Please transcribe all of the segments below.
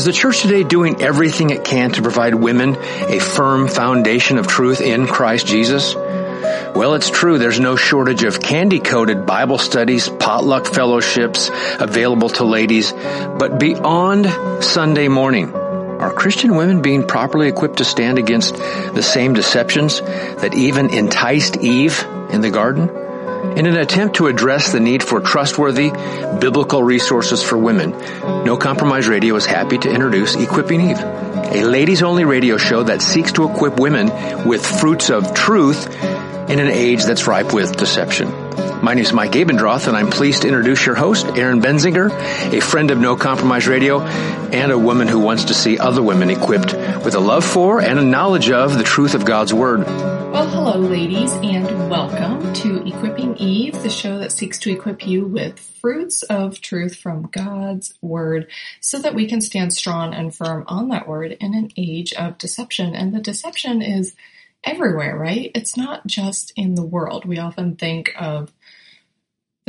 Is the church today doing everything it can to provide women a firm foundation of truth in Christ Jesus? Well, it's true. There's no shortage of candy-coated Bible studies, potluck fellowships available to ladies. But beyond Sunday morning, are Christian women being properly equipped to stand against the same deceptions that even enticed Eve in the garden? In an attempt to address the need for trustworthy biblical resources for women, No Compromise Radio is happy to introduce Equipping Eve, a ladies only radio show that seeks to equip women with fruits of truth in an age that's ripe with deception. My name is Mike Abendroth, and I'm pleased to introduce your host, Erin Benziger, a friend of No Compromise Radio, and a woman who wants to see other women equipped with a love for and a knowledge of the truth of God's Word. Well, hello, ladies, and welcome to Equipping Eve, the show that seeks to equip you with fruits of truth from God's Word so that we can stand strong and firm on that Word in an age of deception. And the deception is everywhere, right? It's not just in the world. We often think of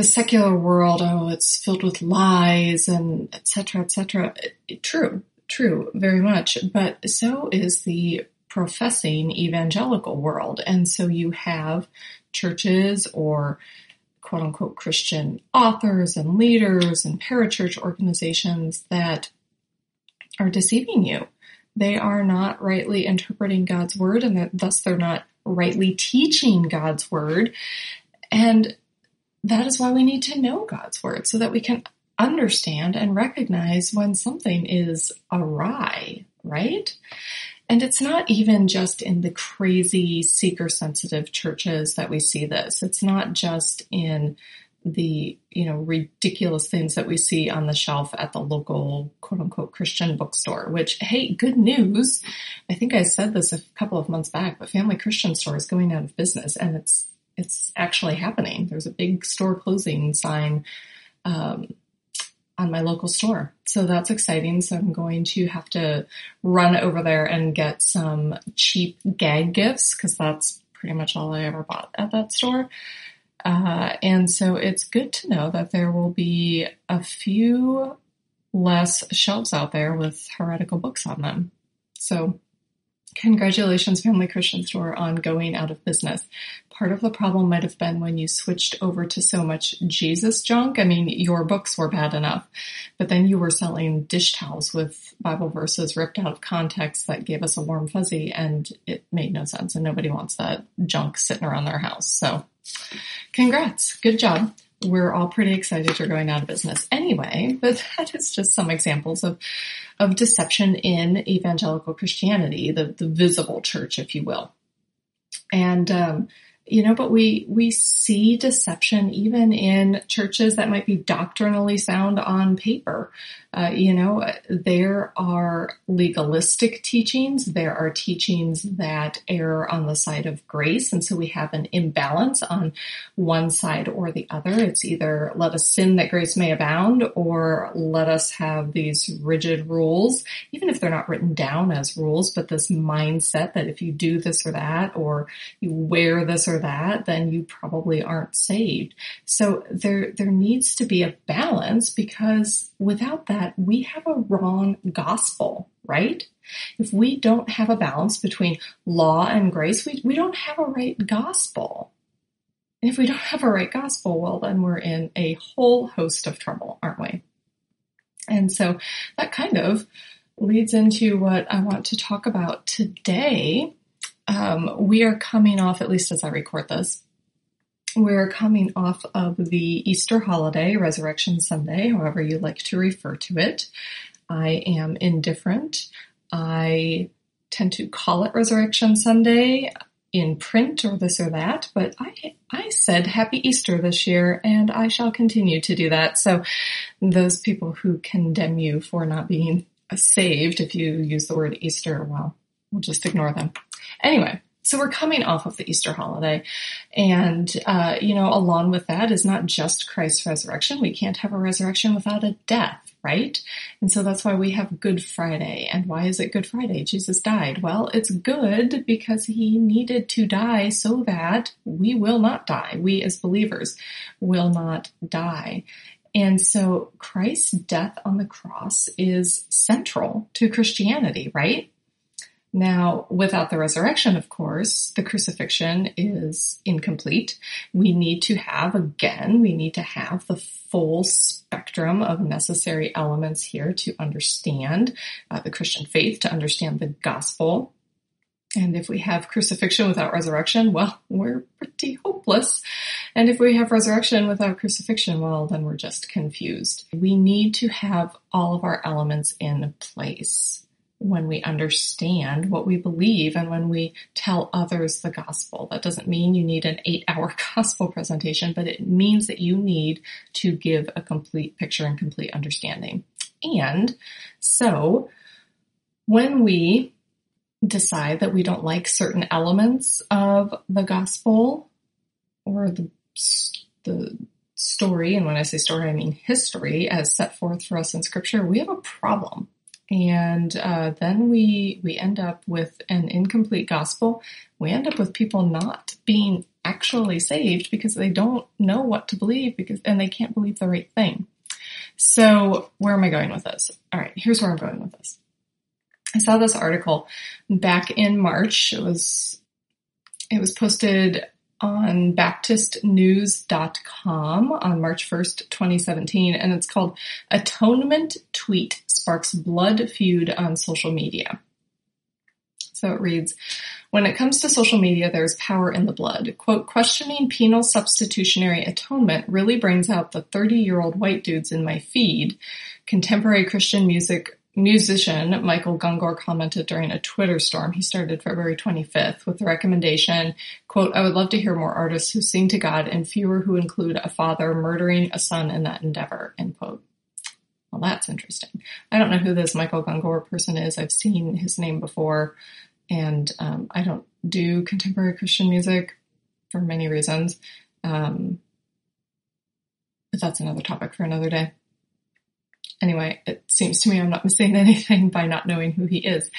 the secular world, oh, it's filled with lies and etc. etc. True, true, very much. But so is the professing evangelical world. And so you have churches or quote unquote Christian authors and leaders and parachurch organizations that are deceiving you they are not rightly interpreting God's word and thus they're not rightly teaching God's word. And that is why we need to know God's word so that we can understand and recognize when something is awry, right? And it's not even just in the crazy seeker sensitive churches that we see this. It's not just in the you know ridiculous things that we see on the shelf at the local quote unquote Christian bookstore. Which hey, good news! I think I said this a couple of months back, but Family Christian Store is going out of business, and it's it's actually happening. There's a big store closing sign. Um, on my local store. So that's exciting. So I'm going to have to run over there and get some cheap gag gifts because that's pretty much all I ever bought at that store. Uh, and so it's good to know that there will be a few less shelves out there with heretical books on them. So congratulations, Family Christian Store, on going out of business. Part of the problem might have been when you switched over to so much Jesus junk. I mean, your books were bad enough, but then you were selling dish towels with Bible verses ripped out of context that gave us a warm fuzzy and it made no sense and nobody wants that junk sitting around their house. So congrats. Good job. We're all pretty excited you're going out of business anyway, but that is just some examples of, of deception in evangelical Christianity, the, the visible church, if you will. And, um, you know, but we, we see deception even in churches that might be doctrinally sound on paper. Uh, you know, there are legalistic teachings. There are teachings that err on the side of grace. And so we have an imbalance on one side or the other. It's either let us sin that grace may abound or let us have these rigid rules, even if they're not written down as rules, but this mindset that if you do this or that, or you wear this or that, then you probably aren't saved. So there, there needs to be a balance because without that, we have a wrong gospel, right? If we don't have a balance between law and grace, we, we don't have a right gospel. And if we don't have a right gospel, well, then we're in a whole host of trouble, aren't we? And so that kind of leads into what I want to talk about today. Um, we are coming off, at least as I record this, we're coming off of the Easter holiday, Resurrection Sunday, however you like to refer to it. I am indifferent. I tend to call it Resurrection Sunday in print or this or that, but I, I said happy Easter this year and I shall continue to do that. So those people who condemn you for not being saved, if you use the word Easter, well, we'll just ignore them. Anyway, so we're coming off of the Easter holiday. And, uh, you know, along with that is not just Christ's resurrection. We can't have a resurrection without a death, right? And so that's why we have Good Friday. And why is it Good Friday? Jesus died. Well, it's good because he needed to die so that we will not die. We as believers will not die. And so Christ's death on the cross is central to Christianity, right? Now, without the resurrection, of course, the crucifixion is incomplete. We need to have, again, we need to have the full spectrum of necessary elements here to understand uh, the Christian faith, to understand the gospel. And if we have crucifixion without resurrection, well, we're pretty hopeless. And if we have resurrection without crucifixion, well, then we're just confused. We need to have all of our elements in place when we understand what we believe and when we tell others the gospel. That doesn't mean you need an eight hour gospel presentation, but it means that you need to give a complete picture and complete understanding. And so when we decide that we don't like certain elements of the gospel or the, the story, and when I say story, I mean history as set forth for us in scripture, we have a problem and uh, then we we end up with an incomplete gospel. We end up with people not being actually saved because they don't know what to believe because and they can't believe the right thing. So where am I going with this? All right, here's where I'm going with this. I saw this article back in March. It was it was posted on baptistnews.com on March 1st, 2017, and it's called Atonement Tweet Sparks Blood Feud on Social Media. So it reads, when it comes to social media, there's power in the blood. Quote, questioning penal substitutionary atonement really brings out the 30 year old white dudes in my feed. Contemporary Christian music musician Michael Gungor commented during a Twitter storm he started February 25th with the recommendation, quote, I would love to hear more artists who sing to God and fewer who include a father murdering a son in that endeavor, end quote. Well, that's interesting. I don't know who this Michael Gungor person is. I've seen his name before and um, I don't do contemporary Christian music for many reasons. Um, but that's another topic for another day. Anyway, it seems to me I'm not missing anything by not knowing who he is.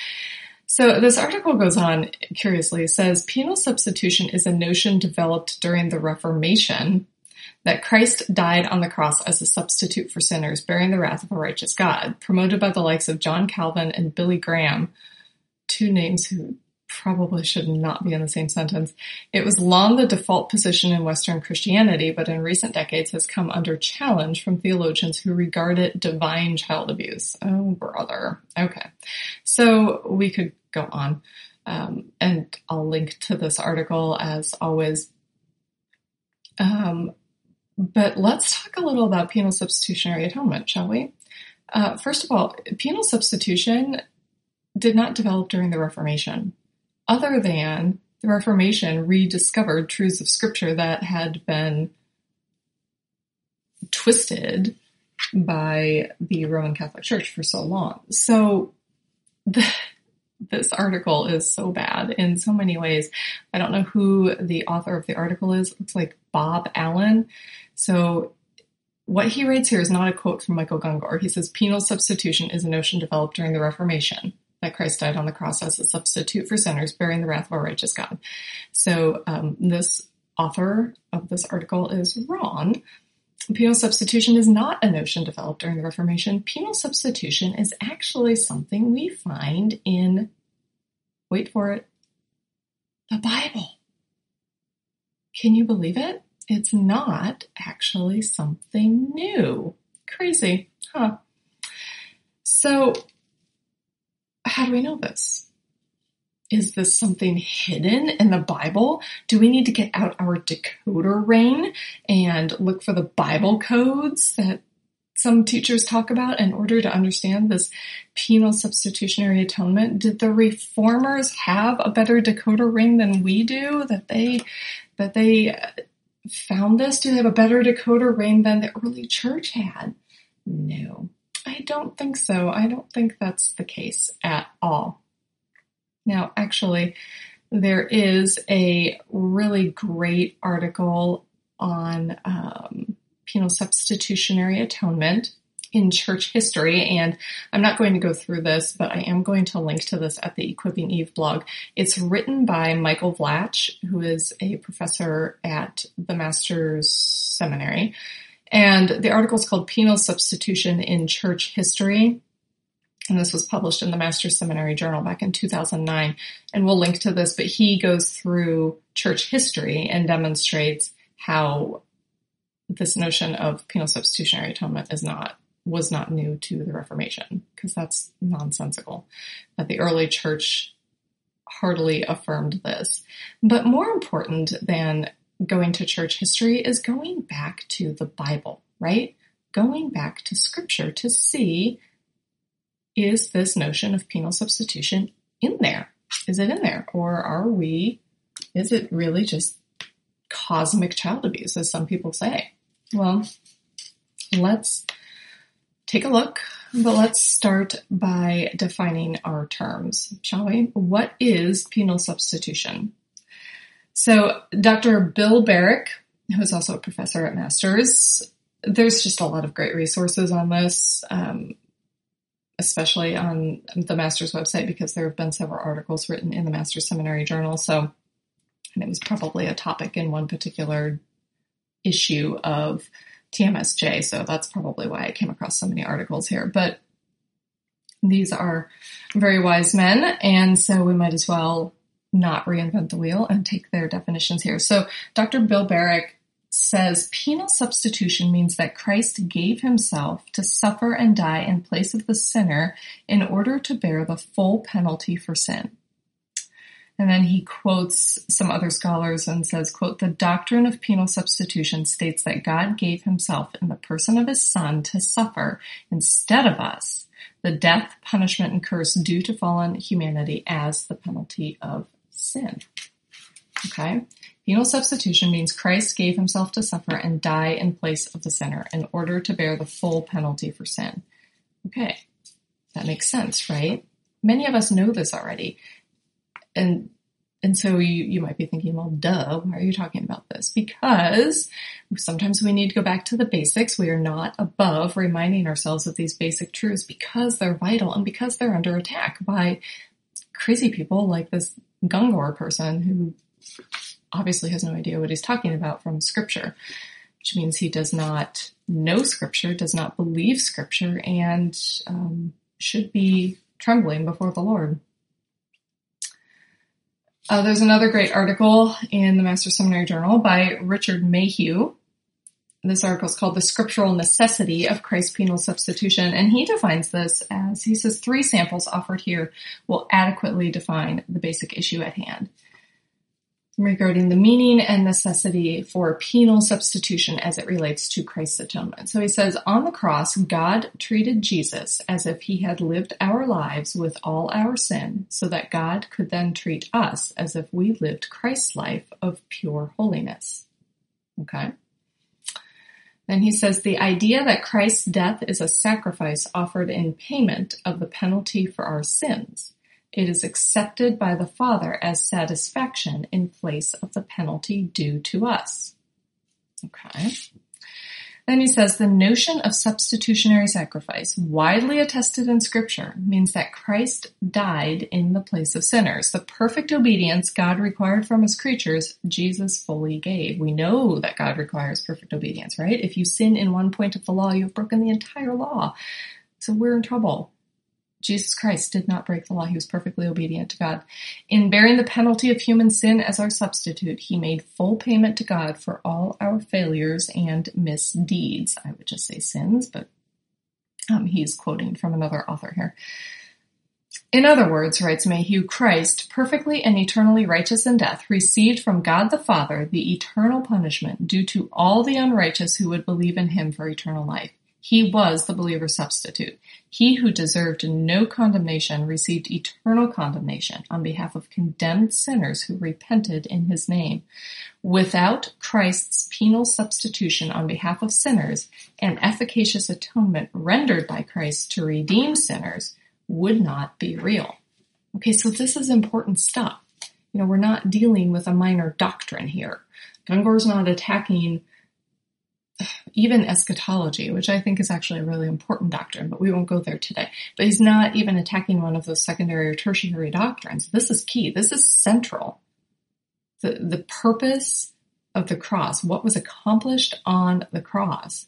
So this article goes on curiously, says penal substitution is a notion developed during the Reformation that Christ died on the cross as a substitute for sinners, bearing the wrath of a righteous God, promoted by the likes of John Calvin and Billy Graham, two names who probably should not be in the same sentence. It was long the default position in Western Christianity, but in recent decades has come under challenge from theologians who regard it divine child abuse. Oh, brother. Okay. So we could go on. Um, and I'll link to this article as always. Um, but let's talk a little about penal substitutionary atonement, shall we? Uh, first of all, penal substitution did not develop during the Reformation other than the Reformation rediscovered truths of scripture that had been twisted by the Roman Catholic Church for so long. So the, this article is so bad in so many ways. I don't know who the author of the article is. It's like Bob Allen. So what he writes here is not a quote from Michael Gungor. He says penal substitution is a notion developed during the Reformation that Christ died on the cross as a substitute for sinners, bearing the wrath of a righteous God. So um, this author of this article is wrong. Penal substitution is not a notion developed during the Reformation. Penal substitution is actually something we find in, wait for it, the Bible. Can you believe it? It's not actually something new. Crazy, huh? So how do we know this? Is this something hidden in the Bible? Do we need to get out our decoder ring and look for the Bible codes that some teachers talk about in order to understand this penal substitutionary atonement? Did the reformers have a better decoder ring than we do? That they, that they uh, found this? Do they have a better decoder ring than the early church had? No. I don't think so. I don't think that's the case at all. Now, actually, there is a really great article on um, penal substitutionary atonement in church history, and I'm not going to go through this, but I am going to link to this at the Equipping Eve blog. It's written by Michael Vlach, who is a professor at the Master's Seminary, And the article is called Penal Substitution in Church History. And this was published in the Master's Seminary Journal back in 2009. And we'll link to this, but he goes through church history and demonstrates how this notion of penal substitutionary atonement is not was not new to the Reformation because that's nonsensical. That the early church heartily affirmed this. But more important than going to church history is going back to the Bible, right? Going back to scripture to see is this notion of penal substitution in there? Is it in there? Or are we, is it really just cosmic child abuse, as some people say? Well, let's take a look, but let's start by defining our terms, shall we? What is penal substitution? So, Dr. Bill Barrick, who's also a professor at Masters, there's just a lot of great resources on this, um, especially on the Masters website, because there have been several articles written in the Masters Seminary Journal. So, and it was probably a topic in one particular issue of TMSJ. So that's probably why I came across so many articles here. But these are very wise men, and so we might as well not reinvent the wheel and take their definitions here. So Dr. Bill Barrick says penal substitution means that Christ gave himself to suffer and die in place of the sinner in order to bear the full penalty for sin. And then he quotes some other scholars and says, quote, the doctrine of penal substitution states that God gave himself in the person of his son to suffer instead of us the death, punishment, and curse due to fallen humanity as the penalty of sin. Okay? Penal substitution means Christ gave himself to suffer and die in place of the sinner in order to bear the full penalty for sin. Okay. That makes sense, right? Many of us know this already. And and so you, you might be thinking, well, duh, why are you talking about this? Because sometimes we need to go back to the basics. We are not above reminding ourselves of these basic truths because they're vital and because they're under attack by crazy people like this Gungor person who obviously has no idea what he's talking about from scripture, which means he does not know scripture, does not believe scripture, and um, should be trembling before the Lord. Uh, there's another great article in the Master Seminary Journal by Richard Mayhue. This article is called The Scriptural Necessity of Christ's Penal Substitution, and he defines this as he says three samples offered here will adequately define the basic issue at hand regarding the meaning and necessity for penal substitution as it relates to Christ's atonement. So he says, on the cross, God treated Jesus as if he had lived our lives with all our sin, so that God could then treat us as if we lived Christ's life of pure holiness. Okay? Then he says the idea that Christ's death is a sacrifice offered in payment of the penalty for our sins it is accepted by the Father as satisfaction in place of the penalty due to us. Okay. Then he says the notion of substitutionary sacrifice, widely attested in scripture, means that Christ died in the place of sinners. The perfect obedience God required from his creatures, Jesus fully gave. We know that God requires perfect obedience, right? If you sin in one point of the law, you've broken the entire law. So we're in trouble. Jesus Christ did not break the law. He was perfectly obedient to God. In bearing the penalty of human sin as our substitute, he made full payment to God for all our failures and misdeeds. I would just say sins, but um, he's quoting from another author here. In other words, writes Mayhue, Christ, perfectly and eternally righteous in death, received from God the Father the eternal punishment due to all the unrighteous who would believe in him for eternal life. He was the believer's substitute. He who deserved no condemnation received eternal condemnation on behalf of condemned sinners who repented in his name. Without Christ's penal substitution on behalf of sinners, an efficacious atonement rendered by Christ to redeem sinners would not be real. Okay, so this is important stuff. You know, we're not dealing with a minor doctrine here. Gungor's not attacking even eschatology, which I think is actually a really important doctrine, but we won't go there today. But he's not even attacking one of those secondary or tertiary doctrines. This is key. This is central. The, the purpose of the cross, what was accomplished on the cross,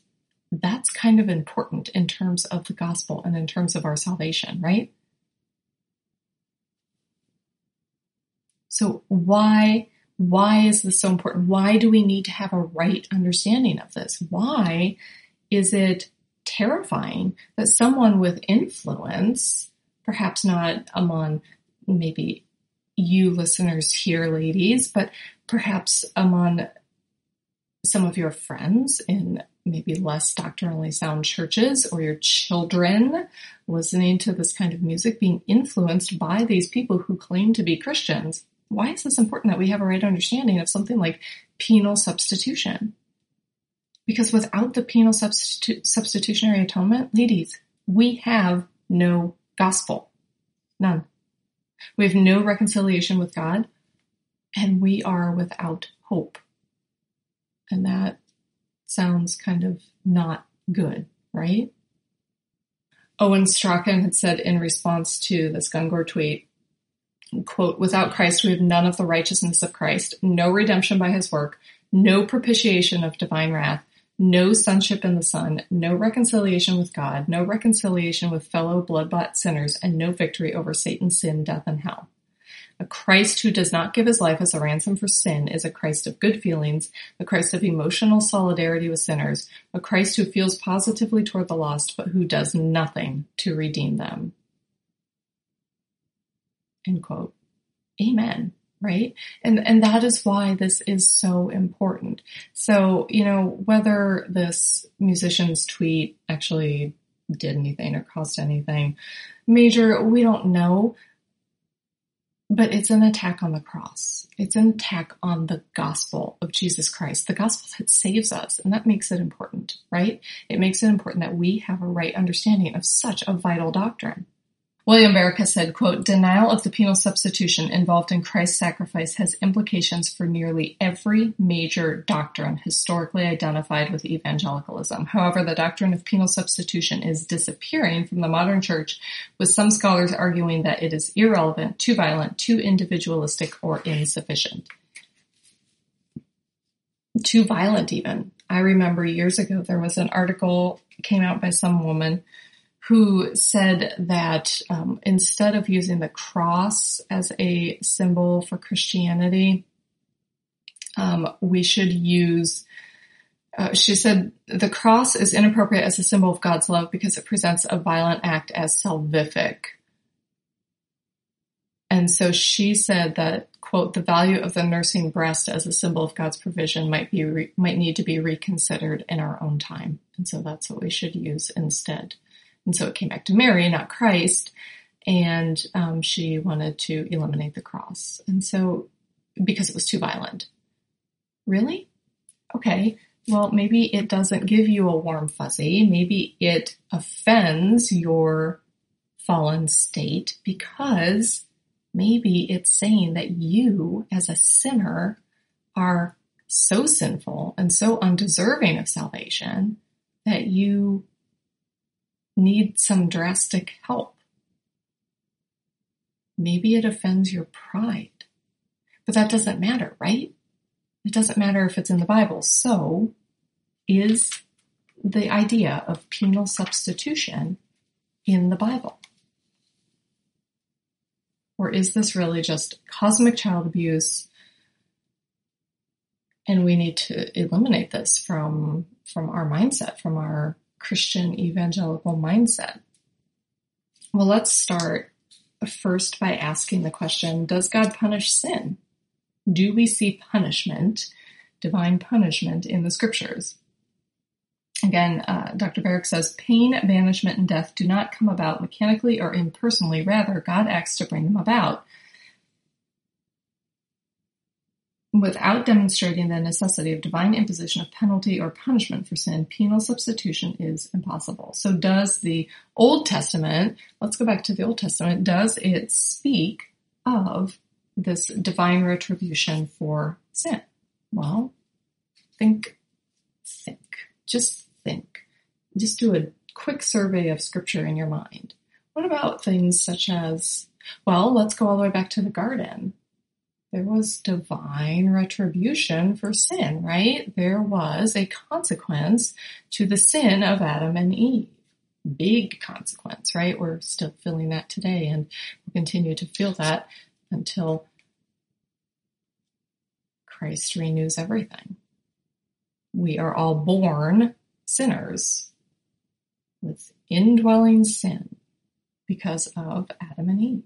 that's kind of important in terms of the gospel and in terms of our salvation, right? So why why is this so important? Why do we need to have a right understanding of this? Why is it terrifying that someone with influence, perhaps not among maybe you listeners here, ladies, but perhaps among some of your friends in maybe less doctrinally sound churches or your children listening to this kind of music being influenced by these people who claim to be Christians. Why is this important that we have a right understanding of something like penal substitution? Because without the penal substitu- substitutionary atonement, ladies, we have no gospel. None. We have no reconciliation with God, and we are without hope. And that sounds kind of not good, right? Owen Strachan had said in response to this Gungor tweet, quote, without Christ, we have none of the righteousness of Christ, no redemption by his work, no propitiation of divine wrath, no sonship in the Son, no reconciliation with God, no reconciliation with fellow blood-bought sinners, and no victory over Satan, sin, death, and hell. A Christ who does not give his life as a ransom for sin is a Christ of good feelings, a Christ of emotional solidarity with sinners, a Christ who feels positively toward the lost but who does nothing to redeem them. End quote. Amen right? And and that is why this is so important. So, you know, whether this musician's tweet actually did anything or caused anything major, we don't know. But it's an attack on the cross. It's an attack on the gospel of Jesus Christ, the gospel that saves us. And that makes it important, right? It makes it important that we have a right understanding of such a vital doctrine. William Barrick said, quote, denial of the penal substitution involved in Christ's sacrifice has implications for nearly every major doctrine historically identified with evangelicalism. However, the doctrine of penal substitution is disappearing from the modern church, with some scholars arguing that it is irrelevant, too violent, too individualistic, or insufficient. Too violent even. I remember years ago there was an article came out by some woman who said that um, instead of using the cross as a symbol for Christianity, um, we should use. Uh, she said the cross is inappropriate as a symbol of God's love because it presents a violent act as salvific. And so she said that quote the value of the nursing breast as a symbol of God's provision might be re- might need to be reconsidered in our own time, and so that's what we should use instead. And so it came back to Mary, not Christ. And um, she wanted to eliminate the cross. And so, because it was too violent. Really? Okay. Well, maybe it doesn't give you a warm fuzzy. Maybe it offends your fallen state because maybe it's saying that you, as a sinner, are so sinful and so undeserving of salvation that you need some drastic help. Maybe it offends your pride. But that doesn't matter, right? It doesn't matter if it's in the Bible. So, is the idea of penal substitution in the Bible? Or is this really just cosmic child abuse and we need to eliminate this from from our mindset, from our Christian evangelical mindset? Well, let's start first by asking the question Does God punish sin? Do we see punishment, divine punishment, in the scriptures? Again, uh, Dr. Barrick says pain, banishment, and death do not come about mechanically or impersonally. Rather, God acts to bring them about. Without demonstrating the necessity of divine imposition of penalty or punishment for sin, penal substitution is impossible. So does the Old Testament, let's go back to the Old Testament, does it speak of this divine retribution for sin? Well, think, think, just think. Just do a quick survey of scripture in your mind. What about things such as, well, let's go all the way back to the garden there was divine retribution for sin, right? There was a consequence to the sin of Adam and Eve. Big consequence, right? We're still feeling that today and we'll continue to feel that until Christ renews everything. We are all born sinners with indwelling sin because of Adam and Eve.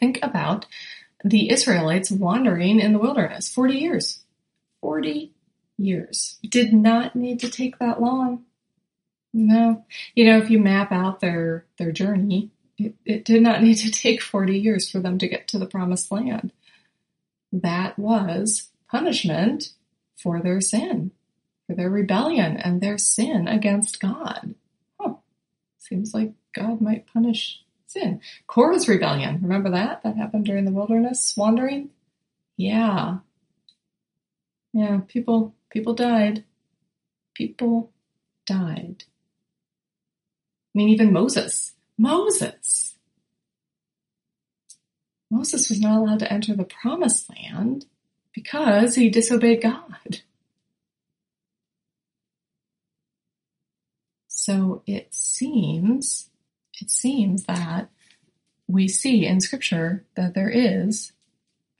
Think about the Israelites wandering in the wilderness 40 years. 40 years. Did not need to take that long. No. You know, if you map out their, their journey, it, it did not need to take 40 years for them to get to the promised land. That was punishment for their sin, for their rebellion and their sin against God. Huh. Seems like God might punish sin. Korah's rebellion. Remember that? That happened during the wilderness wandering? Yeah. Yeah, people people died. People died. I mean even Moses. Moses. Moses was not allowed to enter the promised land because he disobeyed God. So it seems it seems that we see in scripture that there is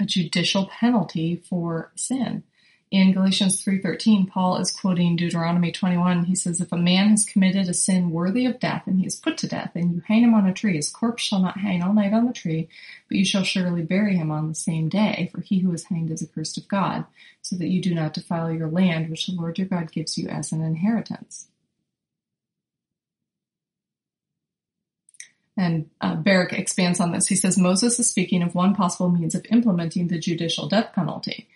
a judicial penalty for sin. In Galatians 3:13, Paul is quoting Deuteronomy 21. He says, "If a man has committed a sin worthy of death and he is put to death, and you hang him on a tree, his corpse shall not hang all night on the tree, but you shall surely bury him on the same day, for he who is hanged is accursed of God, so that you do not defile your land which the Lord your God gives you as an inheritance." And uh, Barrick expands on this. He says Moses is speaking of one possible means of implementing the judicial death penalty.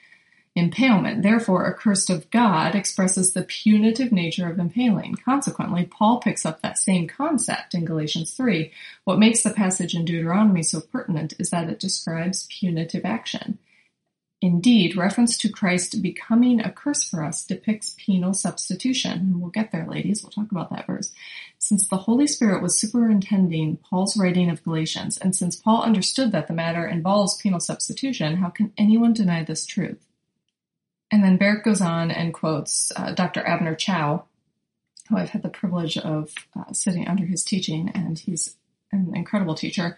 Impalement, therefore, accursed of God, expresses the punitive nature of impaling. Consequently, Paul picks up that same concept in Galatians 3. What makes the passage in Deuteronomy so pertinent is that it describes punitive action. Indeed, reference to Christ becoming a curse for us depicts penal substitution. And we'll get there, ladies. We'll talk about that verse. Since the Holy Spirit was superintending Paul's writing of Galatians, and since Paul understood that the matter involves penal substitution, how can anyone deny this truth? And then Barrick goes on and quotes uh, Dr. Abner Chou, who I've had the privilege of uh, sitting under his teaching, and he's an incredible teacher.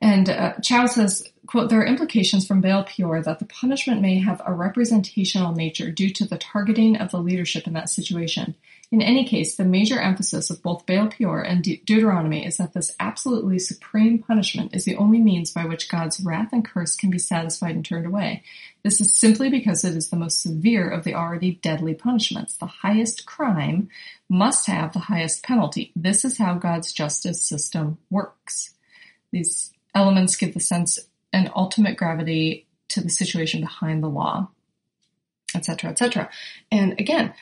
And uh, Chou says, there are implications from Baal Peor that the punishment may have a representational nature due to the targeting of the leadership in that situation. In any case, the major emphasis of both Baal Peor and De- Deuteronomy is that this absolutely supreme punishment is the only means by which God's wrath and curse can be satisfied and turned away. This is simply because it is the most severe of the already deadly punishments. The highest crime must have the highest penalty. This is how God's justice system works. These elements give the sense and ultimate gravity to the situation behind the law, etc., etc. And again,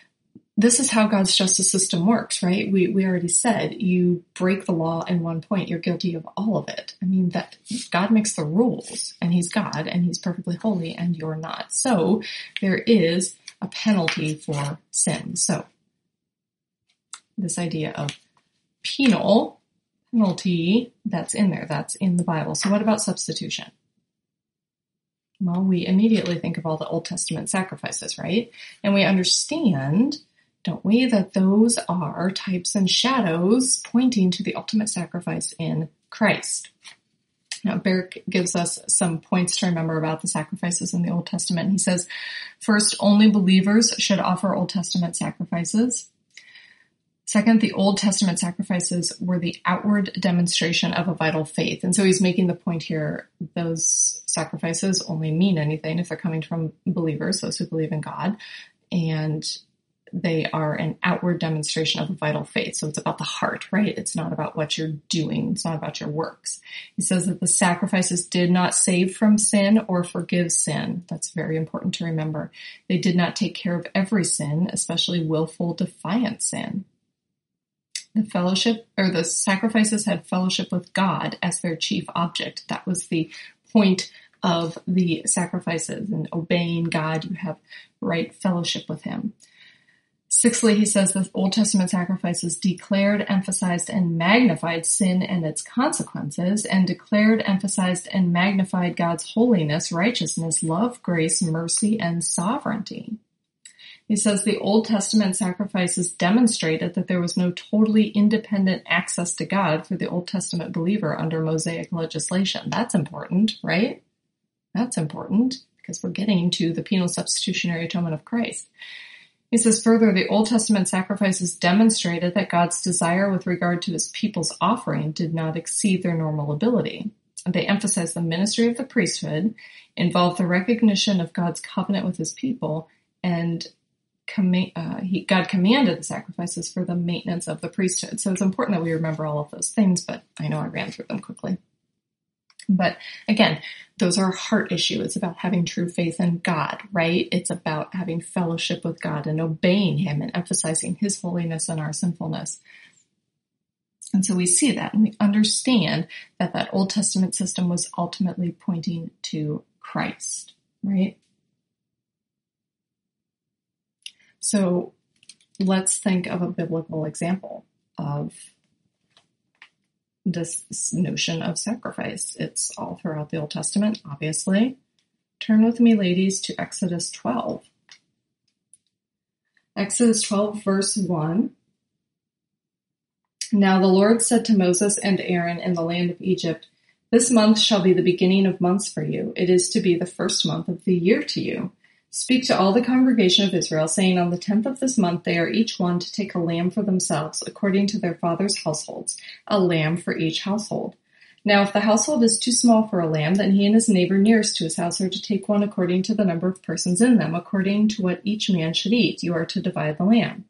this is how God's justice system works, right? We we already said you break the law in one point, you're guilty of all of it. I mean that God makes the rules, and He's God, and He's perfectly holy, and you're not. So there is a penalty for sin. So this idea of penal penalty that's in there. That's in the Bible. So what about substitution? Well, we immediately think of all the Old Testament sacrifices, right? And we understand, don't we, that those are types and shadows pointing to the ultimate sacrifice in Christ. Now, Barrick gives us some points to remember about the sacrifices in the Old Testament. He says, first, only believers should offer Old Testament sacrifices. Second, the Old Testament sacrifices were the outward demonstration of a vital faith. And so he's making the point here, those sacrifices only mean anything if they're coming from believers, those who believe in God. And they are an outward demonstration of a vital faith. So it's about the heart, right? It's not about what you're doing. It's not about your works. He says that the sacrifices did not save from sin or forgive sin. That's very important to remember. They did not take care of every sin, especially willful defiant sin. The fellowship or the sacrifices had fellowship with God as their chief object. That was the point of the sacrifices and obeying God. You have right fellowship with Him. Sixthly, he says the Old Testament sacrifices declared, emphasized, and magnified sin and its consequences, and declared, emphasized, and magnified God's holiness, righteousness, love, grace, mercy, and sovereignty. He says the Old Testament sacrifices demonstrated that there was no totally independent access to God for the Old Testament believer under Mosaic legislation. That's important, right? That's important because we're getting to the penal substitutionary atonement of Christ. He says further, the Old Testament sacrifices demonstrated that God's desire with regard to his people's offering did not exceed their normal ability. They emphasized the ministry of the priesthood, involved the recognition of God's covenant with his people, and uh, he, God commanded the sacrifices for the maintenance of the priesthood. So it's important that we remember all of those things, but I know I ran through them quickly. But again, those are heart issue. It's about having true faith in God, right? It's about having fellowship with God and obeying Him and emphasizing His holiness and our sinfulness. And so we see that and we understand that that Old Testament system was ultimately pointing to Christ, right? So let's think of a biblical example of this notion of sacrifice. It's all throughout the Old Testament, obviously. Turn with me, ladies, to Exodus 12. Exodus 12, verse 1. Now the Lord said to Moses and Aaron in the land of Egypt, This month shall be the beginning of months for you. It is to be the first month of the year to you. Speak to all the congregation of Israel, saying, On the tenth of this month they are each one to take a lamb for themselves, according to their father's households, a lamb for each household. Now if the household is too small for a lamb, then he and his neighbor nearest to his house are to take one according to the number of persons in them, according to what each man should eat. You are to divide the lamb.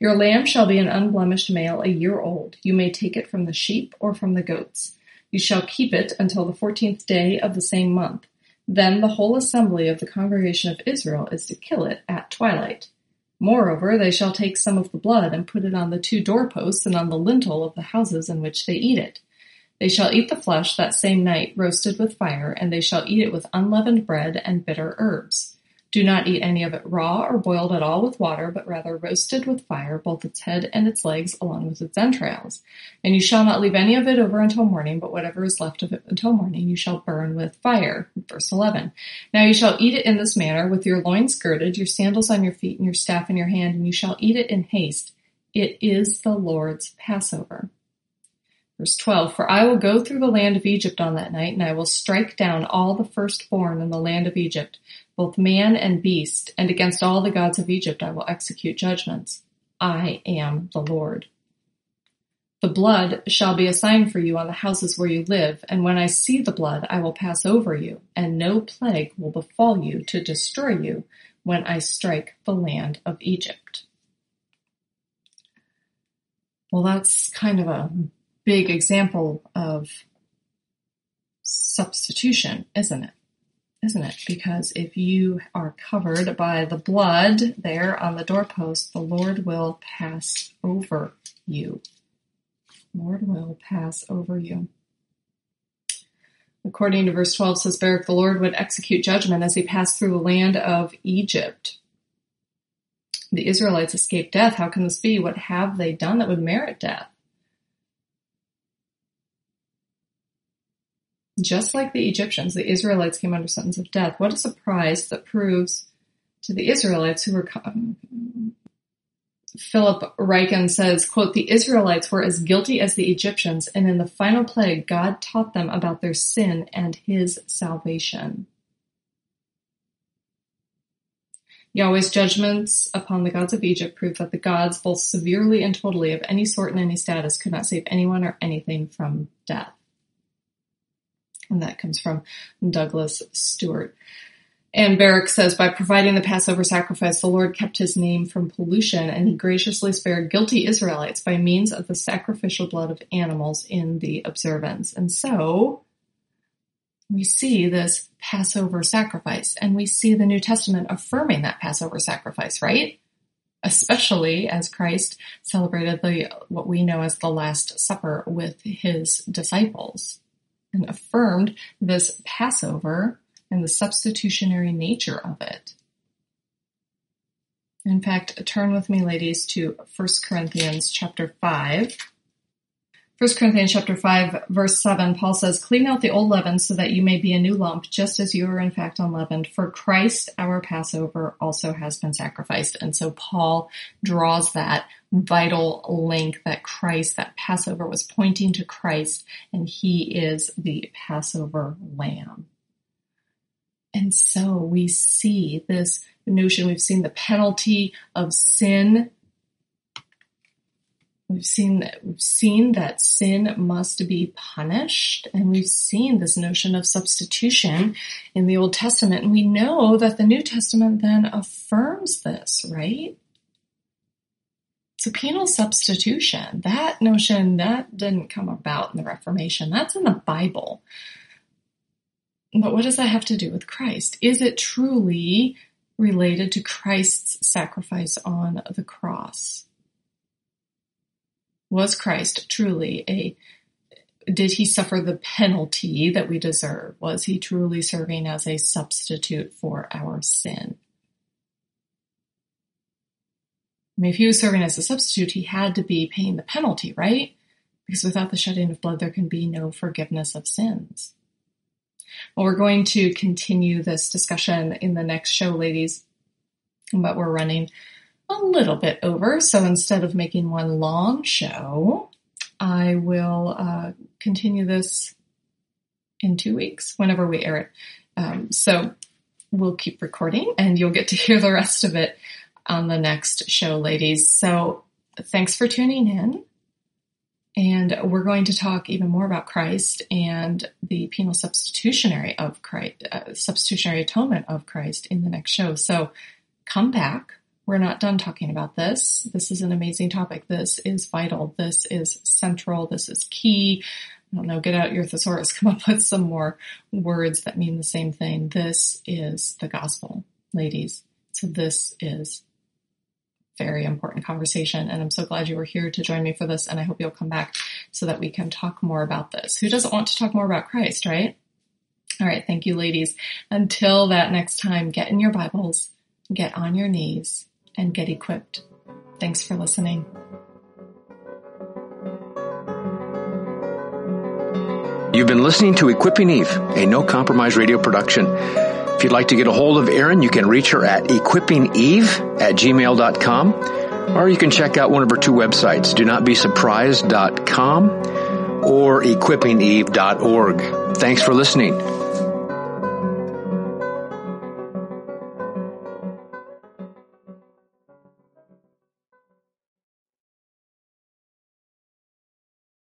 Your lamb shall be an unblemished male, a year old. You may take it from the sheep or from the goats. You shall keep it until the fourteenth day of the same month. Then the whole assembly of the congregation of Israel is to kill it at twilight. Moreover, they shall take some of the blood and put it on the two doorposts and on the lintel of the houses in which they eat it. They shall eat the flesh that same night, roasted with fire, and they shall eat it with unleavened bread and bitter herbs. Do not eat any of it raw or boiled at all with water, but rather roasted with fire, both its head and its legs, along with its entrails. And you shall not leave any of it over until morning, but whatever is left of it until morning you shall burn with fire. Verse 11. Now you shall eat it in this manner, with your loins girded, your sandals on your feet, and your staff in your hand, and you shall eat it in haste. It is the Lord's Passover. Verse 12, For I will go through the land of Egypt on that night, and I will strike down all the firstborn in the land of Egypt, both man and beast, and against all the gods of Egypt I will execute judgments. I am the Lord. The blood shall be a sign for you on the houses where you live, and when I see the blood, I will pass over you, and no plague will befall you to destroy you when I strike the land of Egypt. Well, that's kind of a big example of substitution, isn't it? Isn't it? Because if you are covered by the blood there on the doorpost, the Lord will pass over you. Lord will pass over you. According to verse 12 says Barrick, the Lord would execute judgment as he passed through the land of Egypt. The Israelites escaped death. How can this be? What have they done that would merit death? Just like the Egyptians, the Israelites came under sentence of death. What a surprise that proves to the Israelites who were um, Philip Ryken says, quote, the Israelites were as guilty as the Egyptians, and in the final plague, God taught them about their sin and his salvation. Yahweh's judgments upon the gods of Egypt prove that the gods, both severely and totally of any sort and any status, could not save anyone or anything from death. And that comes from Douglas Stewart. And Barrick says, by providing the Passover sacrifice, the Lord kept his name from pollution, and he graciously spared guilty Israelites by means of the sacrificial blood of animals in the observance. And so, we see this Passover sacrifice, and we see the New Testament affirming that Passover sacrifice, right? Especially as Christ celebrated the, what we know as the Last Supper with his disciples and affirmed this Passover and the substitutionary nature of it. In fact, turn with me, ladies, to 1 Corinthians chapter 5. 1 Corinthians chapter 5 verse 7, Paul says, clean out the old leaven so that you may be a new lump, just as you are in fact unleavened. For Christ, our Passover, also has been sacrificed. And so Paul draws that vital link that Christ, that Passover was pointing to Christ, and he is the Passover lamb. And so we see this notion, we've seen the penalty of sin We've seen that we've seen that sin must be punished, and we've seen this notion of substitution in the Old Testament, and we know that the New Testament then affirms this, right? So penal substitution, that notion that didn't come about in the Reformation. That's in the Bible. But what does that have to do with Christ? Is it truly related to Christ's sacrifice on the cross? Was Christ truly a did he suffer the penalty that we deserve? Was he truly serving as a substitute for our sin? I mean, if he was serving as a substitute, he had to be paying the penalty, right? Because without the shedding of blood, there can be no forgiveness of sins. Well, we're going to continue this discussion in the next show, ladies, but we're running a little bit over. So instead of making one long show, I will uh, continue this in two weeks whenever we air it. Um, so we'll keep recording and you'll get to hear the rest of it on the next show, ladies. So thanks for tuning in. And we're going to talk even more about Christ and the penal substitutionary of Christ, uh, substitutionary atonement of Christ in the next show. So come back we're not done talking about this. This is an amazing topic. This is vital. This is central. This is key. I don't know, get out your thesaurus, come up with some more words that mean the same thing. This is the gospel, ladies. So this is very important conversation and I'm so glad you were here to join me for this and I hope you'll come back so that we can talk more about this. Who doesn't want to talk more about Christ, right? All right. Thank you, ladies. Until that next time, get in your Bibles, get on your knees, and get equipped. Thanks for listening. You've been listening to Equipping Eve, a no compromise radio production. If you'd like to get a hold of Erin, you can reach her at equippingeve at gmail.com or you can check out one of her two websites, do not be surprised.com or equippingeve.org. Thanks for listening.